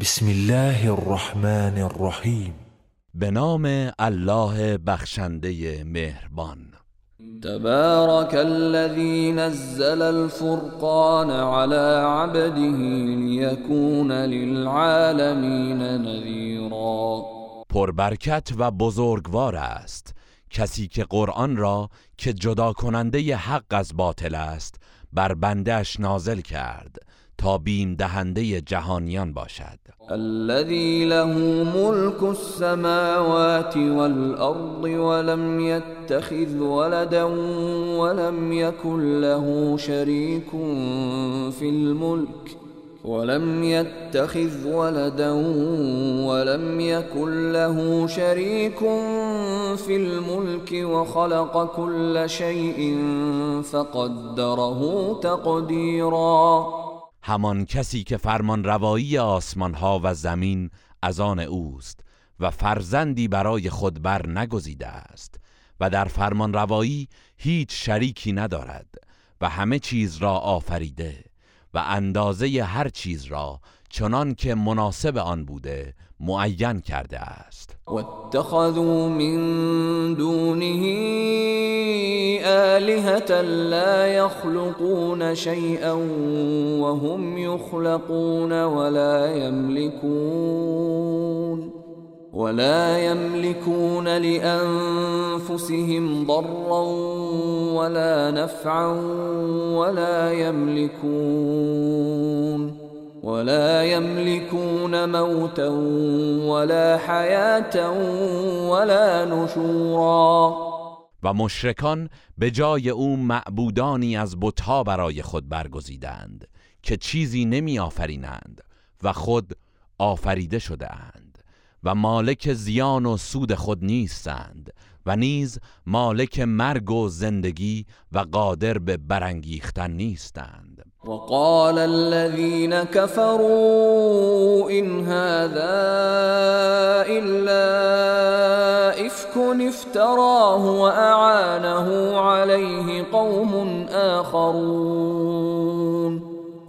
بسم الله الرحمن الرحیم به نام الله بخشنده مهربان. تبارك الذي نزل الفرقان على عبده ليكون للعالمين نذيرا پربرکت و بزرگوار است. کسی که قرآن را که جدا کننده حق از باطل است بر بندش نازل کرد تا بیم دهنده جهانیان باشد. الذي له ملك السماوات والأرض ولم يتخذ ولدا ولم يكن له شريك في الملك ولم يتخذ ولدا ولم يكن له شريك في الملك وخلق كل شيء فقدره تقديرا همان کسی که فرمان روایی آسمان ها و زمین از آن اوست و فرزندی برای خود بر نگزیده است و در فرمان روایی هیچ شریکی ندارد و همه چیز را آفریده و اندازه هر چیز را چنان که مناسب آن بوده معین کرده است. واتخذوا من دونه آلهة لا يخلقون شيئا وهم يخلقون ولا يملكون ولا يملكون لأنفسهم ضرا ولا نفعا ولا يملكون ولا يملكون موتا ولا حياة ولا نشورا. و مشرکان به جای او معبودانی از بتها برای خود برگزیدند که چیزی نمی آفرینند و خود آفریده شده اند و مالک زیان و سود خود نیستند و نیز مالک مرگ و زندگی و قادر به برانگیختن نیستند. وقال الذين كفروا إن هذا إلا إفك افتراه وأعانه عليه قوم آخرون.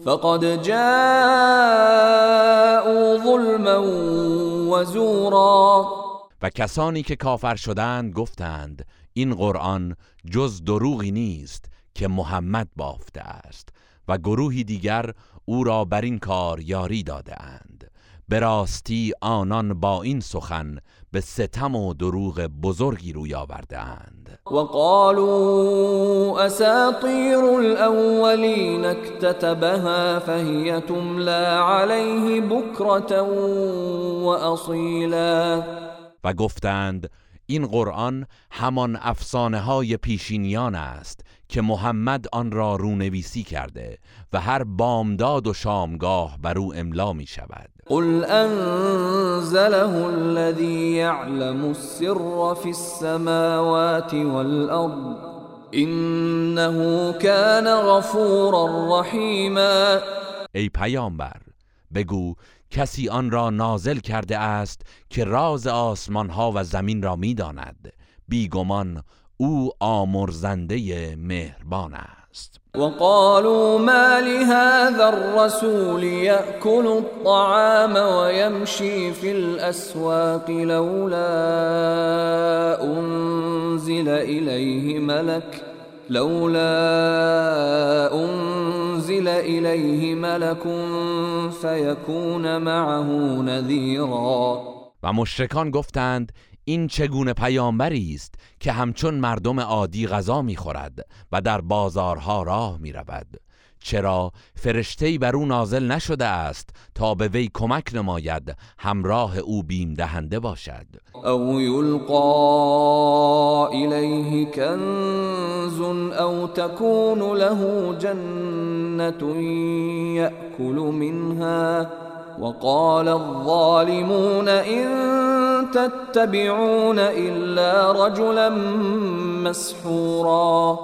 فقد جاءوا ظلما وزورا. و کسانی که کافر شدند گفتند این قرآن جز دروغی نیست که محمد بافته است. و گروهی دیگر او را بر این کار یاری داده اند. به راستی آنان با این سخن به ستم و دروغ بزرگی روی آورده اند. وقالوا اساطير الاولين اكتتبها فهي تملى عليه بكرة واصيلا و گفتند این قرآن همان افسانه های پیشینیان است که محمد آن را رونویسی کرده و هر بامداد و شامگاه بر او املا می شود. قل انزله الذي يعلم السر في السماوات والارض انه كان غفورا رحیما. ای پیامبر بگو کسی آن را نازل کرده است که راز آسمان ها و زمین را می‌داند. بیگمان او آمرزنده مهربان است. وقالوا ما لهذا الرسول يأكل الطعام ويمشي في الأسواق لولا أنزل إليه ملك لولا أنزل إليه ملك فيكون معه نذيرا. و مشرکان گفتند این چگونه پیامبری است که همچون مردم عادی غذا می‌خورد و در بازارها راه می‌رود. چرا؟ فرشتهای بر او نازل نشده است تا به وی کمک نماید همراه او بیم دهنده باشد. او یلقا الیه کنز او تكون له جنت یأکل منها. وقال الظالمون إن تتبعون إلا رجلا مسحورا.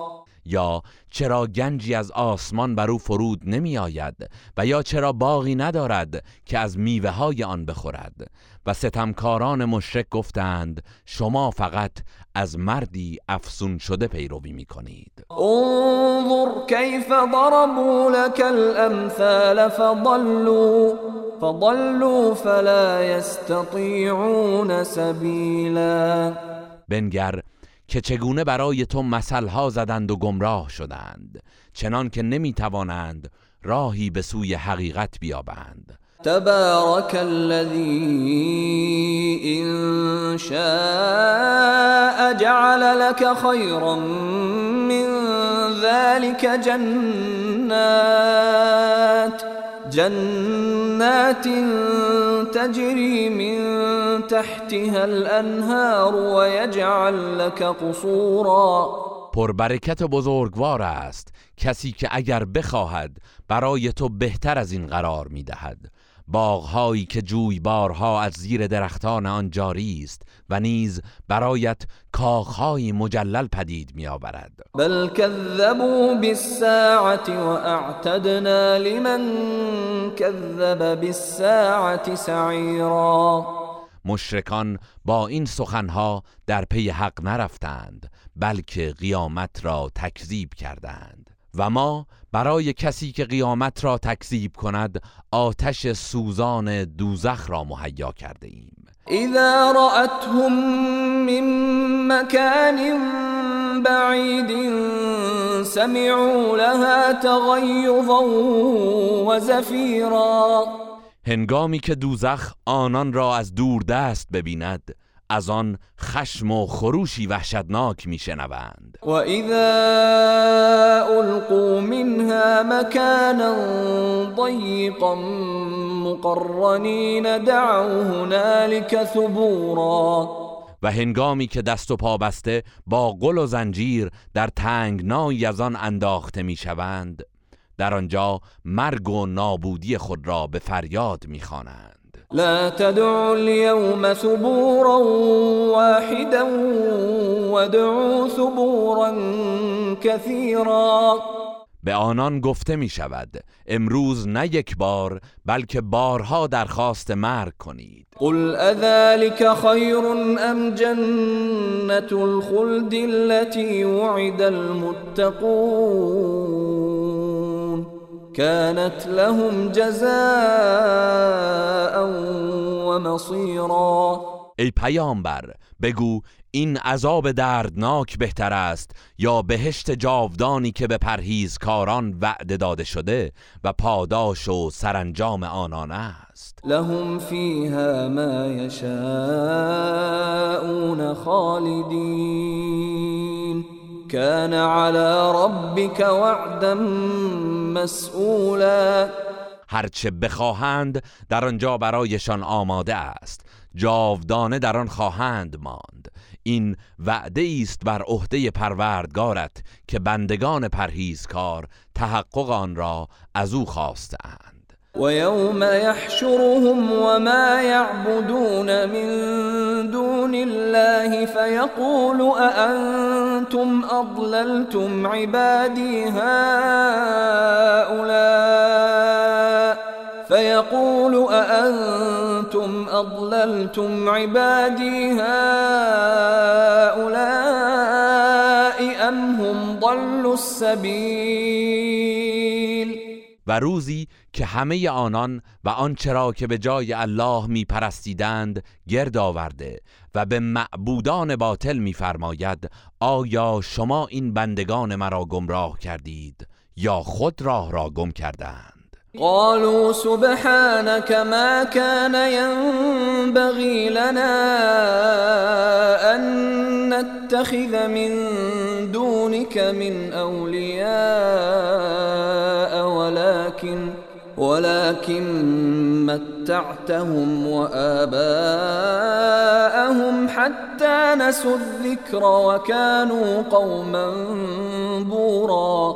یا چرا گنجی از آسمان بر او فرود نمی آید و یا چرا باغی ندارد که از میوه های آن بخورد؟ و ستمکاران مشرک گفتند شما فقط از مردی افسون شده پیروی می کنید انظر کیف ضربوا لك الامثال فضلوا فضلوا فلا يستطيعون سبیلا. بنگر که چگونه برای تو مثلها زدند و گمراه شدند چنان که نمی توانند راهی به سوی حقیقت بیابند. تبارك الذي إن شاء جعل لك خيرا من ذلك جنات جنات تجري من تحتها الانهار ويجعل لك قصورا. پربرکت بزرگوار است کسی که اگر بخواهد برای تو بهتر از این قرار می‌دهد. باغهایی که جویبارها از زیر درختان آن جاری است و نیز برایت کاخهای مجلل پدید میآورد. بل كذبوا بالساعة واعتدنا لمن كذب بالساعة سعیرا. مشرکان با این سخنها در پی حق نرفتند بلکه قیامت را تکذیب کردند. و ما برای کسی که قیامت را تکذیب کند آتش سوزان دوزخ را مهیا کرده ایم. اذا رأتهم من مكان بعید سمعوا لها تغیظا وزفیرا هنگامی که دوزخ آنان را از دور دست ببیند از آن خشم و خروشی وحشتناک میشنوند. و اذا القوا منها مكانا ضيقا مقرنين دعوا هنالك ثبورا. و هنگامی که دست و پا بسته با گل و زنجیر در تنگنایی از آن انداخته می‌شوند در آنجا مرگ و نابودی خود را به فریاد می‌خوانند. لا تدعوا اليوم ثبورا واحدا وادعوا ثبورا كثيرا. به آنان گفته می شود امروز نه یک بار بلکه بارها درخواست مرگ کنید. قل اذلك خیر ام جنت الخلد التي وعد المتقون؟ كانت لهم جزاء و مصیرا ای پیامبر بگو این عذاب دردناک بهتر است یا بهشت جاودانی که به پرهیزکاران وعده داده شده و پاداش و سرانجام آنان است؟ لهم فیها ما یشاءون خالدین. كان على ربك وعدا مسئولا هرچه بخواهند در آنجا برایشان آماده است. جاودانه در آن خواهند ماند. این وعده است بر عهده پروردگارت که بندگان پرهیزکار تحقق آن را از او خواستند ويوم يحشرهم وما يعبدون من دون الله فيقول أأنتم أضللتم عبادي هؤلاء فيقول أأنتم أضللتم عبادي هؤلاء أم هم ضلوا السبيل؟ و روزی که همه آنان و آنچه را که به جای الله می پرستیدند گرد آورده و به معبودان باطل میفرماید آیا شما این بندگان مرا گمراه کردید یا خود راه را گم کردند؟ قالوا سبحانك ما كان ينبغي لنا أن نتخذ من دونك من أولياء ولكن ولكن متعتهم وآباءهم حتى نسوا الذكر وكانوا قوما بورا.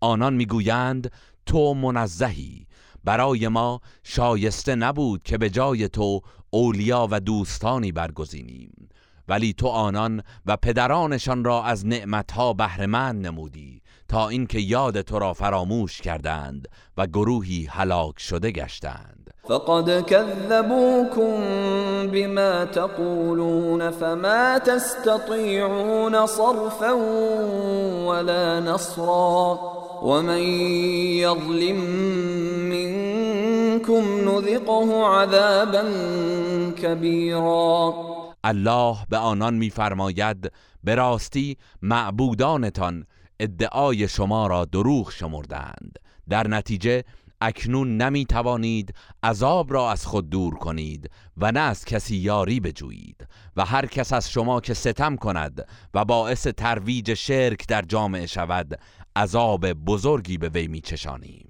آنان می‌گویند تو منزهی. برای ما شایسته نبود که به جای تو اولیا و دوستانی برگزینیم. ولی تو آنان و پدرانشان را از نعمتها بهرهمند نمودی. تا اینکه یاد تو را فراموش کردند و گروهی هلاک شده گشتند. فقد كذبوكم بما تقولون فما تستطيعون صرفا ولا نصرا ومن يظلم منكم نذقه عذابا كبيرا الله به آنان میفرماید به راستی معبودانتان ادعای شما را دروغ شمردند. در نتیجه اکنون نمی توانید عذاب را از خود دور کنید و نه از کسی یاری بجویید و هر کس از شما که ستم کند و باعث ترویج شرک در جامعه شود عذاب بزرگی به وی می چشانیم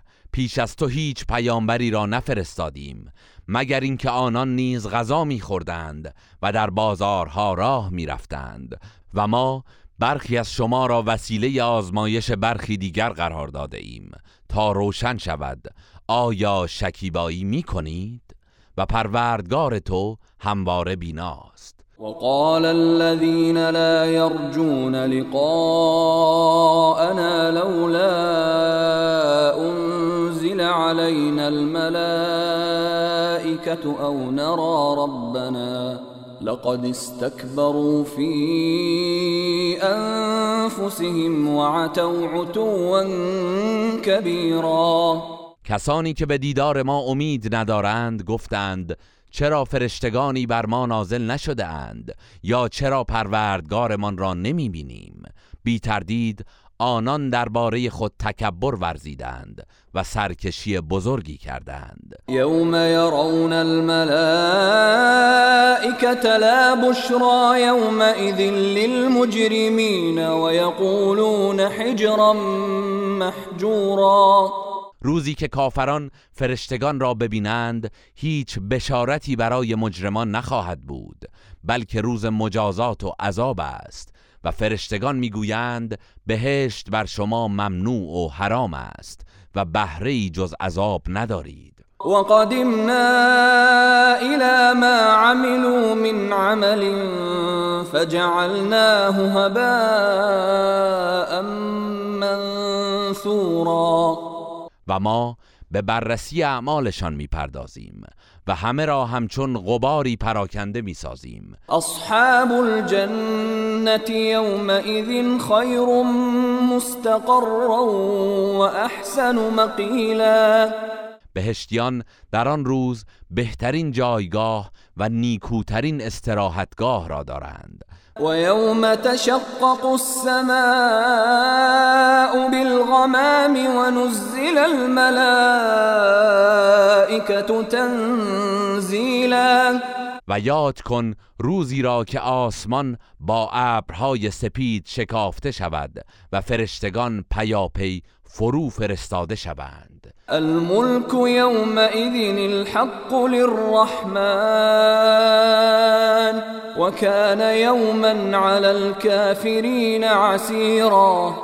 پیش از تو هیچ پیامبری را نفرستادیم مگر اینکه آنان نیز غذا میخوردند و در بازارها راه می‌رفتند و ما برخی از شما را وسیله آزمایش برخی دیگر قرار داده ایم تا روشن شود آیا شکیبایی می کنید؟ و پروردگار تو همواره بیناست وقال الذين لا يرجون لقاءنا لولا أنزل علينا الملائكة أو نرى ربنا لقد استكبروا في أنفسهم وعتوا عتوا كبيرا. کسانی که به دیدار ما امید ندارند گفتند چرا فرشتگانی بر ما نازل نشده اند؟ یا چرا پروردگارمان را نمی بینیم؟ بی تردید آنان درباره خود تکبر ورزیدند و سرکشی بزرگی کردند. یوم یرون الملائکت لا بشرا یومئذ للمجرمین و یقولون حجرا محجورا. روزی که کافران فرشتگان را ببینند هیچ بشارتی برای مجرمان نخواهد بود بلکه روز مجازات و عذاب است. و فرشتگان می‌گویند بهشت بر شما ممنوع و حرام است و بهره جز عذاب ندارید. وقدمنا الى ما عملوا من عمل فجعلناه هباء منثورا. و ما به بررسی اعمالشان می‌پردازیم. و همه را همچون غباری پراکنده می‌سازیم. اصحاب الجنة یومئذ خیر مستقرا و احسن مقیلا. بهشتیان در آن روز بهترین جایگاه و نیکوترین استراحتگاه را دارند. ويوم تشقق السماء بالغمام ونزل الملائكة تنزیلا. و یاد کن روزی را که آسمان با ابرهای سپید شکافته شود و فرشتگان پیاپی فرو فرستاده شوند. الملك يومئذ الحق للرحمن وكان يوما على الكافرين عسيرا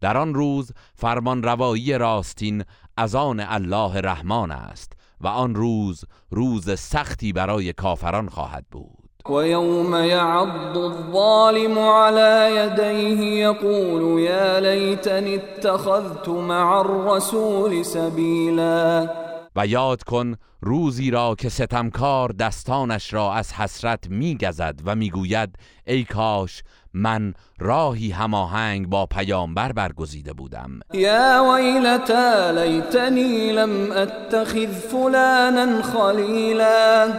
در آن روز فرمان روایی راستین از آن الله رحمان است. و آن روز روز سختی برای کافران خواهد بود. ويوم يعض الظالم على يديه يقول يا ليتني اتخذت مع الرسول سبيلا و یاد کن روزی را که ستمکار دستانش را از حسرت میگزد و می‌گوید ای کاش من راهی هماهنگ با پیامبر برگزیده بودم. یا ویلتا لیتنی لم اتخذ فلانا خلیلا.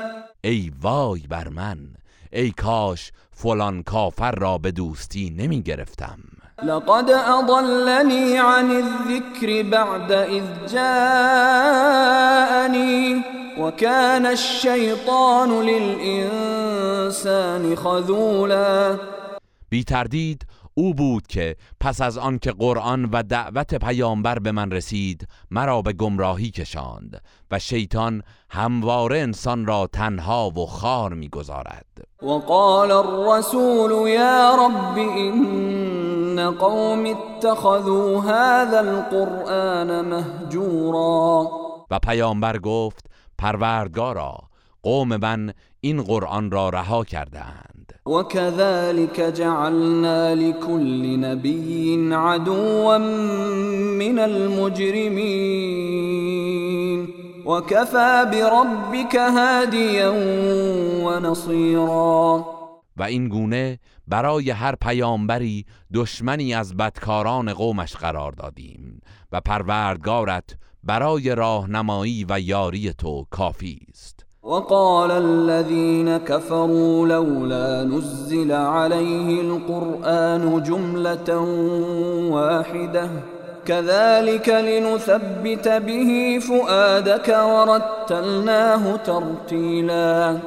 ای وای بر من ای کاش فلان کافر را به دوستی نمی گرفتم. لقد اضلنی عن الذکر بعد اذ جاءنی وكان الشیطان للانسان خذولا. بی تردید او بود که پس از آنکه قرآن و دعوت پیامبر به من رسید مرا به گمراهی کشاند و شیطان همواره انسان را تنها و خار می‌گذارد. وقال الرسول یا رب این قوم اتخذوا هذا القرآن مهجورا. و پیامبر گفت پروردگارا قوم من این قرآن را رها کردند وكذلك جعلنا لكل نبي عدوا من المجرمين وكفى بربك هاديا ونصيرا. و این گونه برای هر پیامبری دشمنی از بدکاران قومش قرار دادیم و پروردگارت برای راهنمایی و یاری تو کافی است. وقال الذين كفروا لولا نزل عليه القرآن جملة واحدة. كذلك لنثبت به فؤادك ورتلناه ترتیلا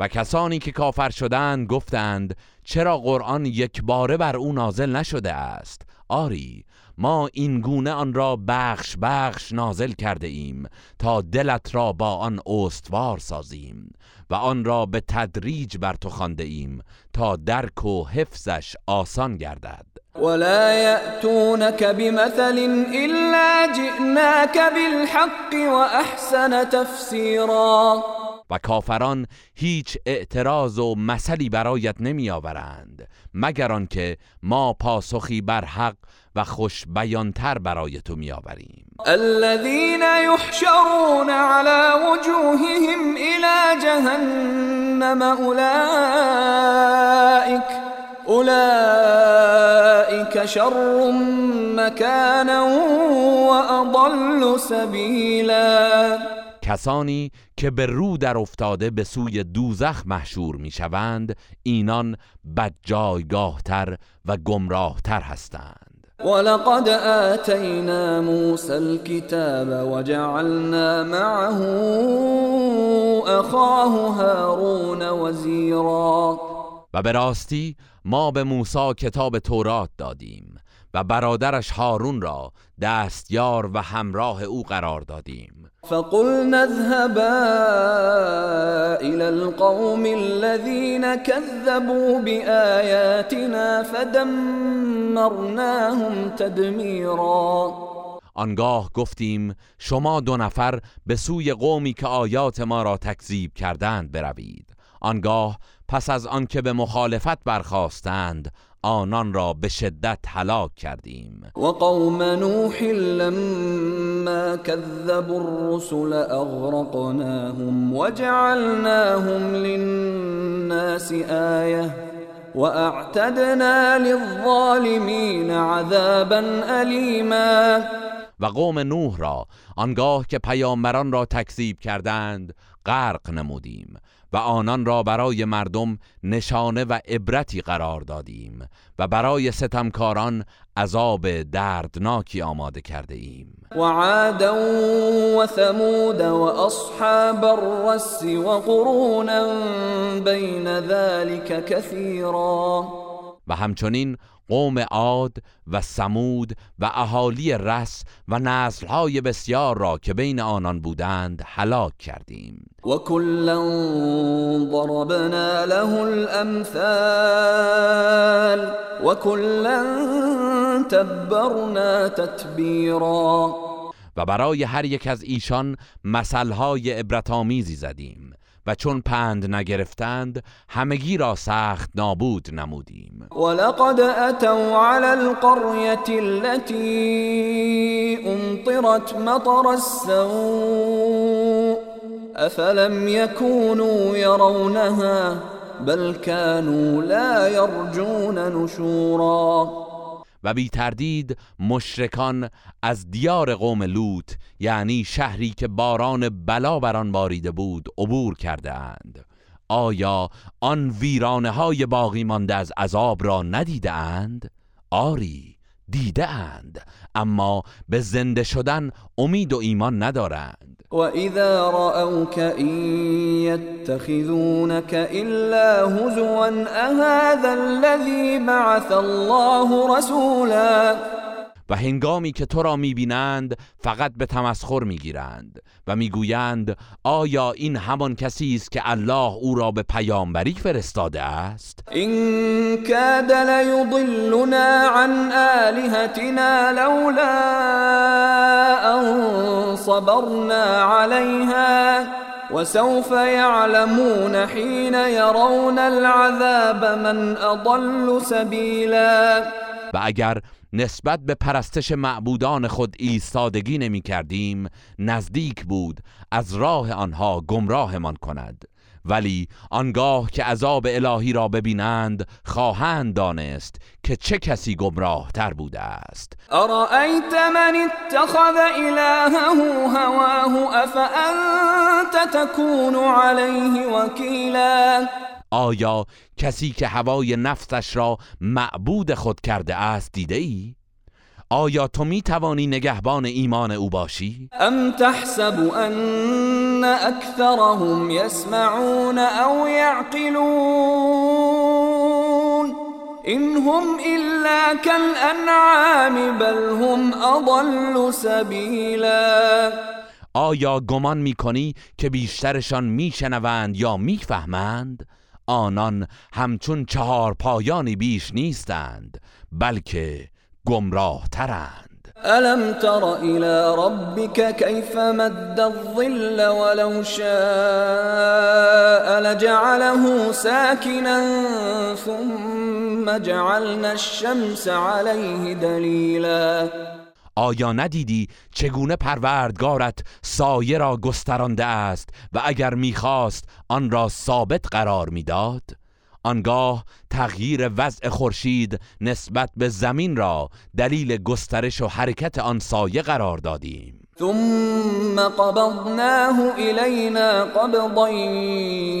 و کسانی که کافر شدند گفتند چرا قرآن یک باره بر او نازل نشده است؟ آری ما این گونه آن را بخش بخش نازل کرده ایم تا دلت را با آن استوار سازیم و آن را به تدریج بر تو خوانده ایم تا درک و حفظش آسان گردد. ولا يأتونك بمثل إلا جئناك بالحق وأحسن تفسيرا و کافران هیچ اعتراض و مثلی برایت نمی آورند مگر آنکه ما پاسخی بر حق و خوش بیانتر برای تو می آوریم الذين يحشرون على وجوههم إلى جهنم أولئك أولئك شر مكانا وأضل سبيلا کسانی که به رو در افتاده به سوی دوزخ محشور می شوند اینان بد جایگاهتر و گمراهتر هستند. ولقد آتينا موسى الكتاب وجعلنا معه أخاه هارون وزيرا و به راستی ما به موسی کتاب تورات دادیم و برادرش هارون را دستیار و همراه او قرار دادیم. فقلنا اذهبا إلى القوم الذين كذبوا بآياتنا فدمرناهم تدميرا. آنگاه گفتیم شما دو نفر به سوی قومی که آیات ما را تکذیب کردند بروید. آنگاه پس از آنکه به مخالفت برخواستند آنان را به شدت هلاک کردیم. وقوم نوح لما كذبوا الرسل أغرقناهم وجعلناهم للناس آية وأعتدنا للظالمين عذابا أليما و قوم نوح را آنگاه که پیامبران را تکذیب کردند غرق نمودیم. و آنان را برای مردم نشانه و عبرتی قرار دادیم و برای ستمکاران عذاب دردناکی آماده کرده ایم. وعادا وثمود وأصحاب الرس وقرونا بين ذلك كثيرا و همچنین قوم عاد و سمود و اهالی رس و نسلهای بسیار را که بین آنان بودند هلاک کردیم. وكلا ضربنا له الأمثال وكلا تبرنا تتبیرا. و برای هر یک از ایشان مثلهای عبرتآمیزی زدیم. و چون پند نگرفتند همگی را سخت نابود نمودیم. ولقد أتوا على القرية التي أمطرت مطر السوء أفلم يكونوا يرونها بل كانوا لا يرجون نشورا. و بی تردید مشرکان از دیار قوم لوط یعنی شهری که باران بلا بر آن باریده بود عبور کرده اند آیا آن ویرانه های باقی مانده از عذاب را ندیده اند؟ آری دیده اند اما به زنده شدن امید و ایمان ندارند واذا راوك ان يتخذونك الا هزوا اهذا الذي بعث الله رسولا و هنگامی که تو را می‌بینند فقط به تمسخر می‌گیرند و می‌گویند آیا این همان کسی است که الله او را به پیامبری فرستاده است؟ إن كاد ليضلنا عن آلهتنا لولا أن صبرنا عليها وسوف يعلمون حين يرون العذاب من أضل سبيلا و اگر نسبت به پرستش معبودان خود ایستادگی نمی کردیم نزدیک بود از راه آنها گمراهمان کند. ولی آنگاه که عذاب الهی را ببینند خواهند دانست که چه کسی گمراه تر بوده است. أرأيت من اتخذ إلهه هواه أفأنت تكون عليه وكيلا آیا کسی که هوای نفسش را معبود خود کرده است دیده ای؟ آیا تو می توانی نگهبان ایمان او باشی؟ أم تحسب أن أكثرهم يسمعون أو يعقلون إن هم إلا كالأنعام بل هم أضل سبيلا آیا گمان می کنی که بیشترشان می شنوند یا می فهمند؟ آنان همچون چهار پایانی بیش نیستند بلکه گمراه ترند ألم تر إلى ربك كيف مد الظل ولو شاء لجعله ساكنا ثم جعلنا الشمس عليه دليلا. آیا ندیدی چگونه پروردگارت سایه را گسترانده است و اگر می‌خواست آن را ثابت قرار می‌داد؟ آنگاه تغییر وضع خورشید نسبت به زمین را دلیل گسترش و حرکت آن سایه قرار دادیم. ثم قبضناه إلينا قبضا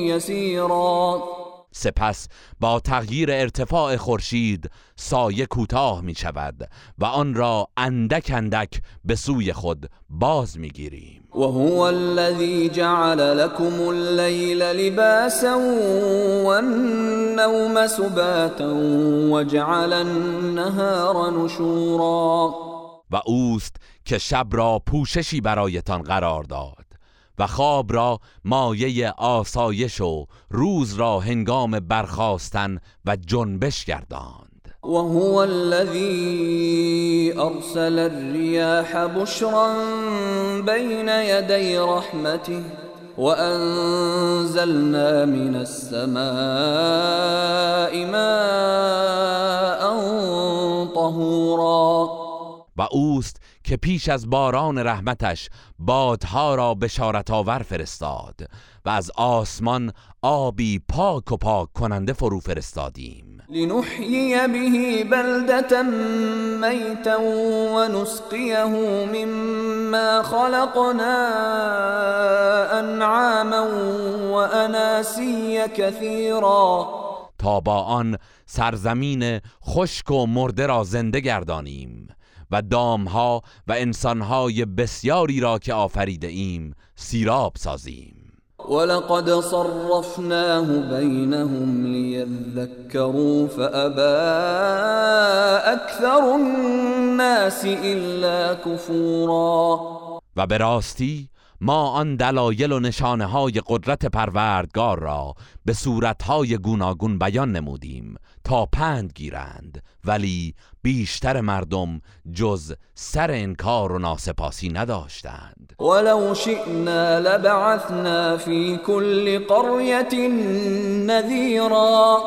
يسيرا. سپس با تغییر ارتفاع خورشید سایه کوتاه می شود و آن را اندک اندک به سوی خود باز می گیریم وهو الذي جعل لكم الليل لباسا والنوم سباتا وجعل النهار نشورا. و اوست که شب را پوششی برایتان قرار داد. و خواب را مایه آسایش و روز را هنگام برخاستن و جنبش گرداند. وهو الذي أرسل الرياح بشرا بين يدي رحمته وأنزلنا من السماء ماء طهورا. و اوست که پیش از باران رحمتش بادها را بشارت آور فرستاد و از آسمان آبی پاک و پاک کننده فرو فرستادیم. لنحيي به بلدة ميتا ونسقيه مما خلقنا أنعاما وأناسيا كثيرا تا با آن سرزمین خشک و مرده را زنده گردانیم. و دامها و انسانهای بسیاری را که آفریده ایم سیراب سازیم. ولقد صرفناه بينهم ليذكروا فأبى أكثر الناس إلا كفورا و به راستی ما آن دلایل و نشانه های قدرت پروردگار را به صورتهای گوناگون بیان نمودیم تا پند گیرند ولی بیشتر مردم جز سر انکار و ناسپاسی نداشتند. ولو شئنا لبعثنا في كل قرية نذيرا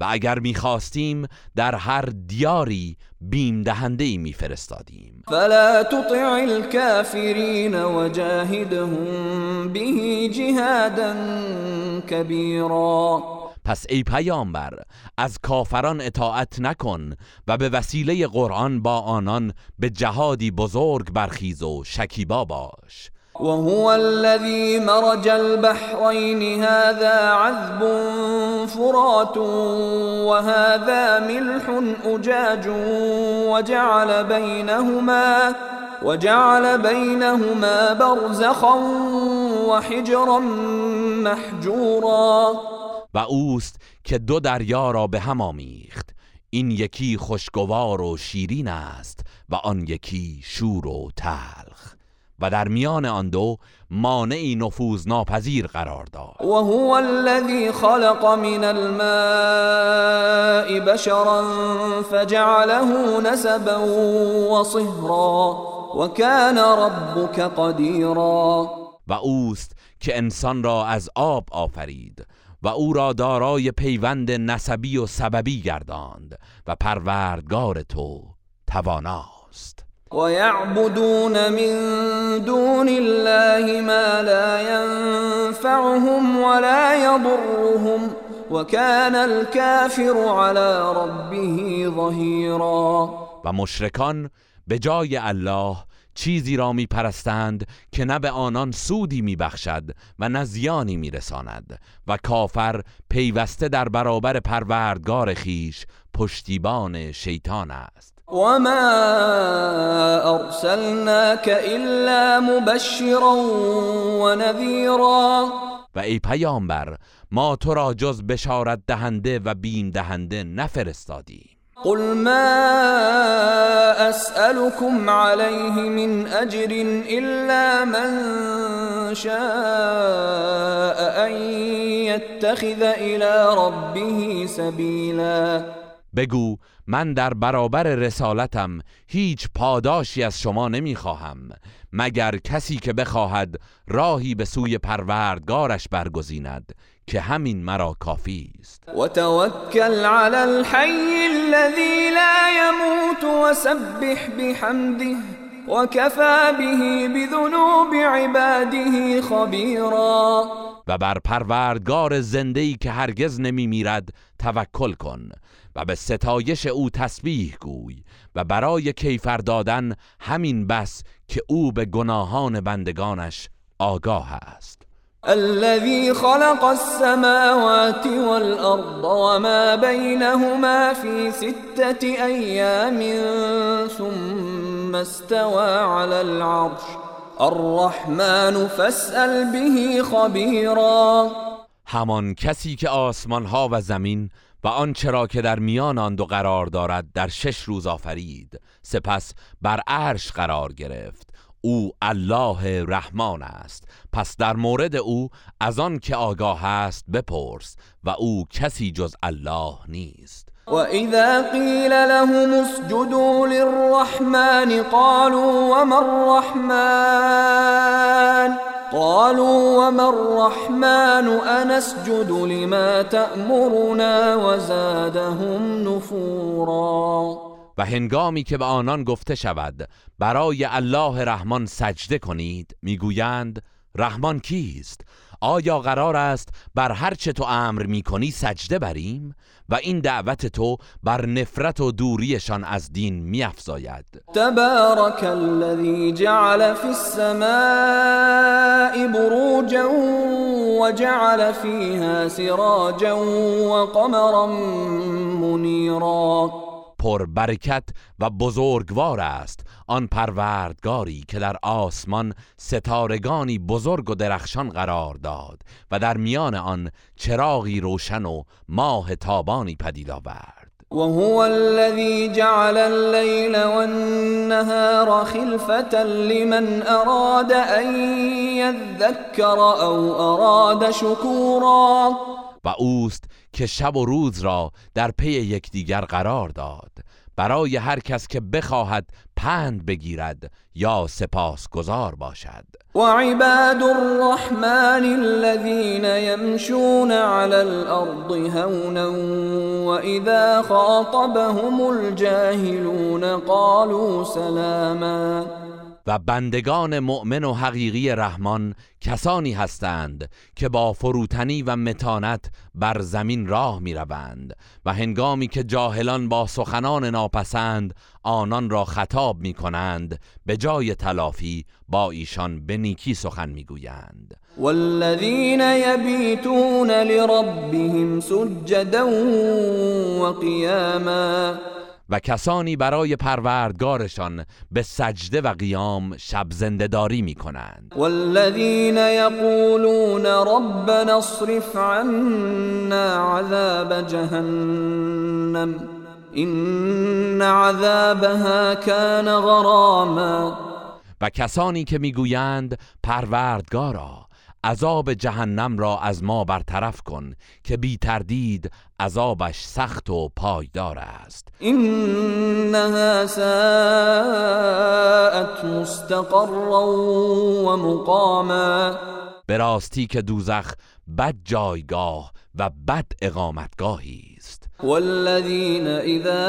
و اگر می‌خواستیم در هر دیاری بیم دهنده ای میفرستادیم. فلا تطع الكافرين وجاهدهم به جهادا كبيرا پس ای پیامبر از کافران اطاعت نکن و به وسیله قرآن با آنان به جهادی بزرگ برخیز و شکیبا باش. وهو الذي مرج البحرين هذا عذب فرات وهذا ملح أجاج وجعل بينهما وجعل بينهما برزخا وحجرا محجورا. و اوست که دو دریا را به هم آمیخت. این یکی خوشگوار و شیرین است و آن یکی شور و تلخ. و در میان آن دو مانعی نفوذ ناپذیر قرار داد. و هو الذي خلق من الماء بشرا فجعله نسبا وصهرا وكان ربك قدیرا. و اوست که انسان را از آب آفرید و او را دارای پیوند نسبی و سببی گرداند و پروردگار تو تواناست. و یعبدون من دون الله ما لا ينفعهم ولا يضرهم وكان الكافر على ربه ظهیرا و مشرکان به جای الله چیزی را می پرستند که نه به آنان سودی می بخشد و نه زیانی می رساند و کافر پیوسته در برابر پروردگار خیش پشتیبان شیطان است. و ما ارسلناک الا مبشرا و نذیرا و ای پیامبر ما تو را جز بشارت دهنده و بیم دهنده نفرستادیم. قل ما اسألكم عليه من اجر الا من شاء ان يتخذ الى ربه سبيلا. بگو من در برابر رسالتم هیچ پاداشی از شما نمی‌خواهم مگر کسی که بخواهد راهی به سوی پروردگارش برگزیند. که همین مرا کافی است. و توکل علی الحی الذی لا يموت وسبح بحمده وكفى به بذنوب عباده خبیرا. و بر پروردگار زنده‌ای که هرگز نمی میرد توکل کن و به ستایش او تسبیح گوی و برای کیفر دادن همین بس که او به گناهان بندگانش آگاه است. الذي خلق السماوات والأرض وما بينهما في ستة أيام ثم استوى على العرش. الرحمن فاسأل به خبيرا. همان کسی که آسمان ها و زمین و آنچه را که در میان آن دو قرار دارد در شش روز آفرید. سپس بر عرش قرار گرفت. او الله رحمان است. پس در مورد او از آن که آگاه است بپرس و او کسی جز الله نیست. و اذا قیل لهم اسجدوا للرحمن قالوا وما الرحمن؟ قالوا وما الرحمن؟ انسجد لما تأمرنا وزادهم نفورا. و هنگامی که به آنان گفته شود برای الله رحمان سجده کنید می‌گویند رحمان کیست؟ آیا قرار است بر هر چه تو امر می‌کنی سجده بریم؟ و این دعوت تو بر نفرت و دوریشان از دین میافزاید. تبارک الذی جعل فی السماء بروجا وجعل فیها سراجا وقمرا منیرا. پر برکت و بزرگوار است. آن پروردگاری که در آسمان ستارگانی بزرگ و درخشان قرار داد و در میان آن چراغی روشن و ماه تابانی پدید آورد. وهو الذي جعل الليل والنهار خلفة لمن أراد أن يذكر أو أراد شكورا و اوست که شب و روز را در پی یکدیگر قرار داد. برای هر کس که بخواهد پند بگیرد یا سپاسگزار باشد. و عباد الرحمن الذين يمشون على الارض هونا واذا خاطبهم الجاهلون قالوا سلاما. و بندگان مؤمن و حقیقی رحمان کسانی هستند که با فروتنی و متانت بر زمین راه می روند و هنگامی که جاهلان با سخنان ناپسند آنان را خطاب می کنند به جای تلافی با ایشان به نیکی سخن می گویند والذین یبیتون لربهم سجدا و قیاما. و کسانی برای پروردگارشان به سجده و قیام شب زندهداری می کنند والذین یقولون ربنا اصرف عنا عذاب جهنم این عذابها کان غراما. و کسانی که می‌گویند پروردگارا عذاب جهنم را از ما برطرف کن که بی تردید عذابش سخت و پایدار است. اینها ساعت مستقرا و مقاما. به راستی که دوزخ بد جایگاه و بد اقامتگاهی. والذين إذا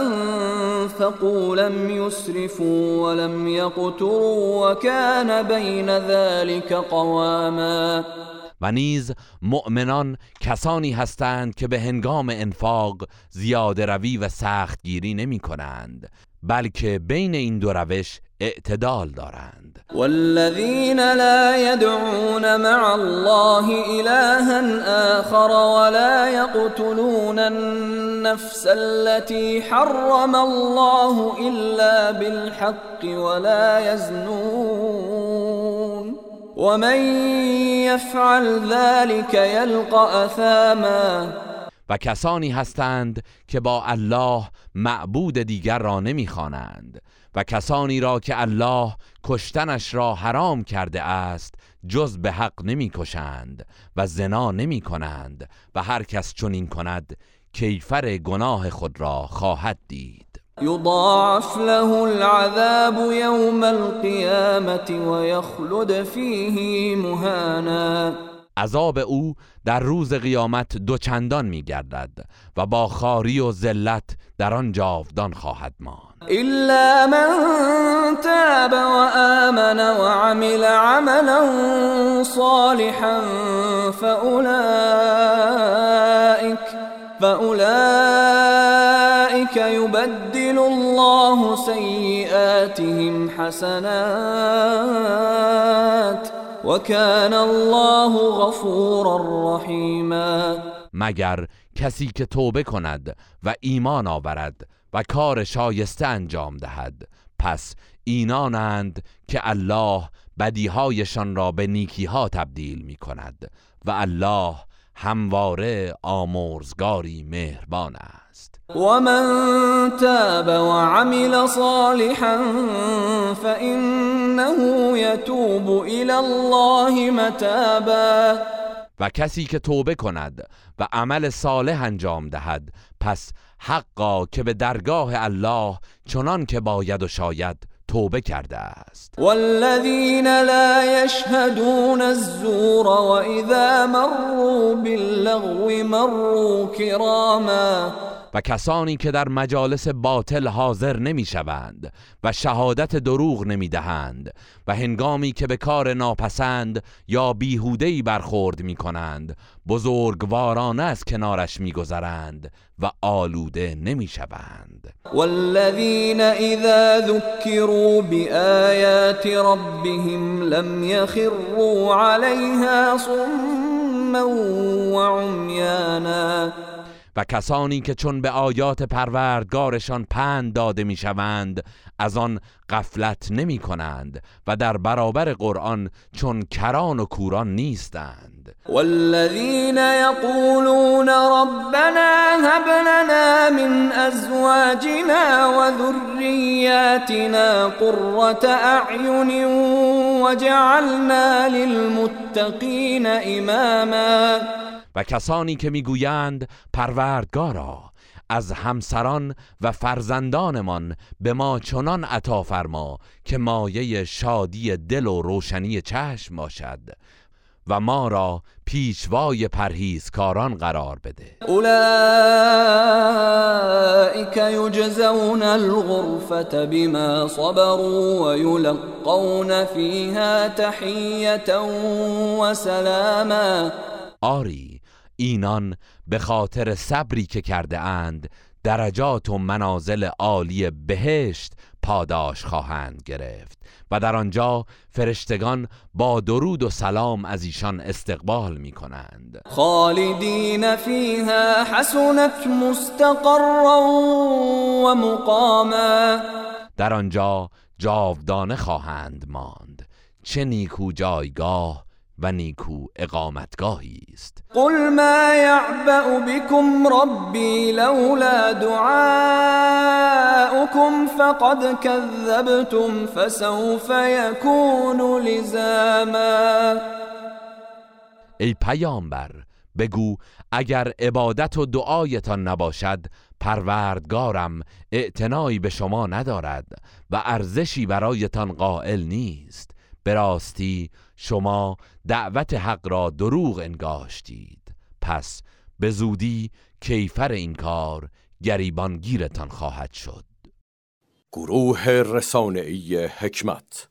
أنفقوا لم يسرفوا ولم يقتروا وكان بين ذلك قواما. و نیز مؤمنان کسانی هستند که به هنگام انفاق زیاده روی و سخت گیری نمی کنند. بلکه بین این دو روش اعتدال دارند. والذین لا يدعون مع الله إلها آخر ولا يقتلون النفس التي حرم الله إلا بالحق ولا يزنون ومن يفعل ذلك يلقى أثاما. و کسانی هستند که با الله معبود دیگر را نمی‌خوانند و کسانی را که الله کشتنش را حرام کرده است جز به حق نمی کشند و زنا نمی کنند و هر کس چنین کند کیفر گناه خود را خواهد دید. یضاعف له العذاب یوم القیامة و یخلد فیه مهانا. عذاب او در روز قیامت دوچندان می گردد و با خاری و ذلت در آن جاودان خواهد ماند. إلا من تاب وآمن وعمل عملا صالحا فأولئك فأولئك يبدل الله سيئاتهم حسنات. وكان الله غفورا رحيما. مگر کسی که توبه کند و ایمان آورد و کار شایسته انجام دهد. پس اینانند که الله بدیهایشان را به نیکیها تبدیل می کند و الله همواره آمرزگاری مهربان است. و من تاب و عمل صالحا فإنه يتوب الى الله متابا. و کسی که توبه کند و عمل صالح انجام دهد پس حقا که به درگاه الله چنان که باید و شاید توبه کرده است. والذین لا یشهدون الزور و اذا مروا باللغو مروا کراما و کسانی که در مجالس باطل حاضر نمی شوند و شهادت دروغ نمی دهند و هنگامی که به کار ناپسند یا بیهودهی برخورد می کنند بزرگوارانه از کنارش می گذرند و آلوده نمی شوند والذین اذا ذکروا بآیات ربهم لم یخروا علیها صما و عمیانا و کسانی که چون به آیات پروردگارشان پند داده می‌شوند از آن غفلت نمی کنند و در برابر قرآن چون کران و کوران نیستند. والذین یقولون ربنا هب لنا من ازواجنا و ذریاتنا قرة اعین وجعلنا للمتقین اماما. و کسانی که می‌گویند پروردگارا از همسران و فرزندانمان به ما چنان عطا فرما که مایه شادی دل و روشنی چشم باشد و ما را پیشوای پرهیزکاران قرار بده. اولئک یجزون الغرفة بما صبروا ويلقون فيها تحیة و سلاما. آری اینان به خاطر صبری که کرده اند درجات و منازل عالی بهشت پاداش خواهند گرفت. و در آنجا فرشتگان با درود و سلام از ایشان استقبال می کنند. خالدین فیها حسنت مستقرا و مقاما. در آنجا جاودانه خواهند ماند. چه نیکو جایگاه و نیکو اقامتگاهی است. قل ما یعبأ بكم ربی لولا دعاؤكم فقد كذبتم فسوف يكون لزاما. ای پیامبر بگو اگر عبادت و دعایتان نباشد پروردگارم اعتنایی به شما ندارد و ارزشی برایتان قائل نیست. به راستی شما دعوت حق را دروغ انگاشتید. پس به زودی کیفر این کار گریبانگیرتان خواهد شد. گروه رسانه‌ای حکمت